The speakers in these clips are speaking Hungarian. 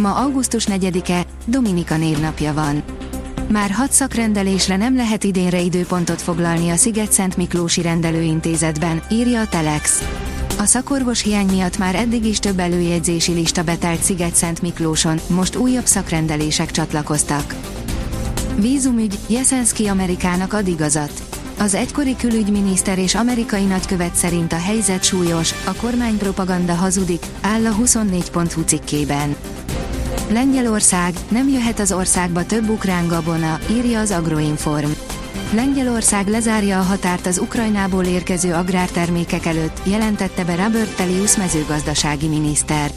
Ma augusztus 4-e, Dominika névnapja van. Már hat szakrendelésre nem lehet idénre időpontot foglalni a Sziget-Szent Miklósi rendelőintézetben, írja a Telex. A szakorvos hiány miatt már eddig is több előjegyzési lista betelt Sziget-Szent Miklóson, most újabb szakrendelések csatlakoztak. Vízumügy, Jeszenszki Amerikának ad igazat. Az egykori külügyminiszter és amerikai nagykövet szerint a helyzet súlyos, a kormánypropaganda hazudik, áll a 24.hu cikkében. Lengyelország, nem jöhet az országba több ukrán gabona, írja az Agroinform. Lengyelország lezárja a határt az Ukrajnából érkező agrártermékek előtt, jelentette be Robert Telius mezőgazdasági miniszter.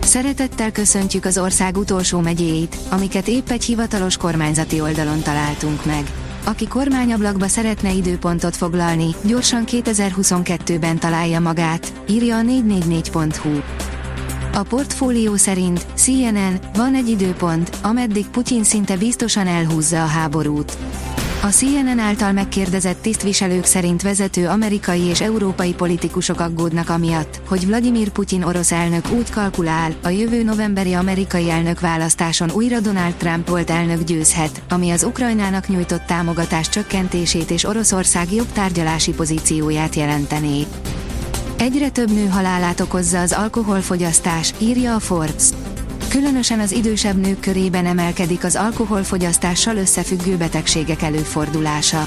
Szeretettel köszöntjük az ország utolsó megyéit, amiket épp egy hivatalos kormányzati oldalon találtunk meg. Aki kormányablakba szeretne időpontot foglalni, gyorsan 2022-ben találja magát, írja a 444.hu. A portfólió szerint CNN van egy időpont, ameddig Putyin szinte biztosan elhúzza a háborút. A CNN által megkérdezett tisztviselők szerint vezető amerikai és európai politikusok aggódnak amiatt, hogy Vladimir Putyin orosz elnök úgy kalkulál, a jövő novemberi amerikai elnök választáson újra Donald Trump volt elnök győzhet, ami az Ukrajnának nyújtott támogatás csökkentését és Oroszország jobb tárgyalási pozícióját jelentené. Egyre több nő halálát okozza az alkoholfogyasztás, írja a Forbes. Különösen az idősebb nők körében emelkedik az alkoholfogyasztással összefüggő betegségek előfordulása.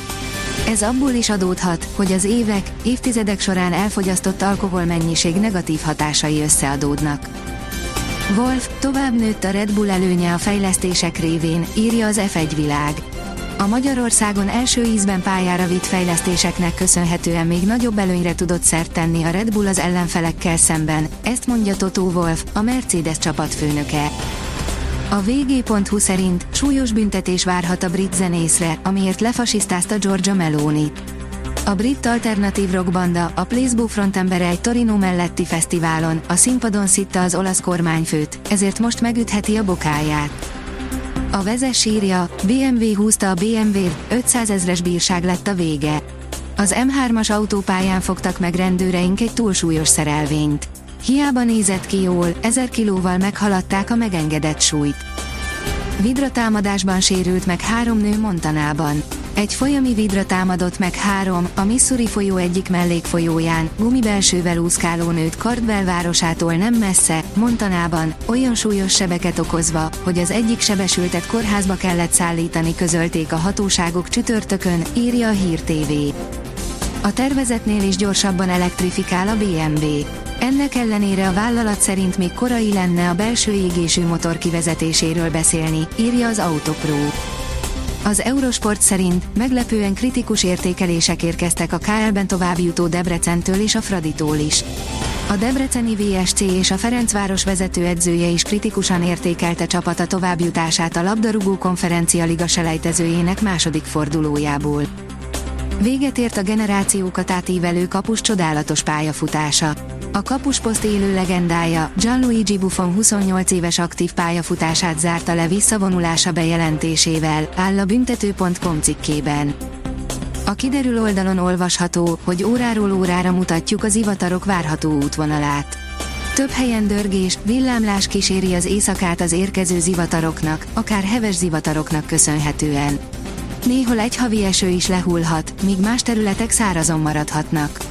Ez abból is adódhat, hogy az évek, évtizedek során elfogyasztott alkoholmennyiség negatív hatásai összeadódnak. Wolf, tovább nőtt a Red Bull előnye a fejlesztések révén, írja az F1 világ. A Magyarországon első ízben pályára vitt fejlesztéseknek köszönhetően még nagyobb előnyre tudott szert tenni a Red Bull az ellenfelekkel szemben, ezt mondja Totó Wolf, a Mercedes csapatfőnöke. A VG.hu szerint súlyos büntetés várhat a brit zenészre, amiért lefasisztázta Georgia Meloni. A brit alternatív rockbanda, a Placebo frontembere egy Torino melletti fesztiválon, a színpadon szitta az olasz kormányfőt, ezért most megütheti a bokáját. A vezes írja, BMW húzta a BMW, 500 ezres bírság lett a vége. Az M3-as autópályán fogtak meg rendőreink egy túlsúlyos szerelvényt. Hiába nézett ki jól, 1000 kilóval meghaladták a megengedett súlyt. Vidra támadásban sérült meg három nő Montanában. Egy folyami vidra támadott meg három, a Missouri folyó egyik mellékfolyóján, gumibelsővel úszkáló nőt Cardwell városától nem messze, Montanában, olyan súlyos sebeket okozva, hogy az egyik sebesültet kórházba kellett szállítani közölték a hatóságok csütörtökön, írja a Hír TV. A tervezetnél is gyorsabban elektrifikál a BMW. Ennek ellenére a vállalat szerint még korai lenne a belső égésű motor kivezetéséről beszélni, írja az Autopro. Az Eurosport szerint meglepően kritikus értékelések érkeztek a KL-ben továbbjutó Debrecentől és a Fraditól is. A Debreceni VSC és a Ferencváros vezetőedzője is kritikusan értékelte csapata továbbjutását a labdarúgó konferencia liga selejtezőjének második fordulójából. Véget ért a generációkat átívelő kapus csodálatos pályafutása. A kapusposzt élő legendája, Gianluigi Buffon 28 éves aktív pályafutását zárta le visszavonulása bejelentésével, áll a büntető.com cikkében. A kiderül oldalon olvasható, hogy óráról órára mutatjuk az ivatarok várható útvonalát. Több helyen dörgés, villámlás kíséri az éjszakát az érkező zivataroknak, akár heves zivataroknak köszönhetően. Néhol egy havi eső is lehullhat, míg más területek szárazon maradhatnak.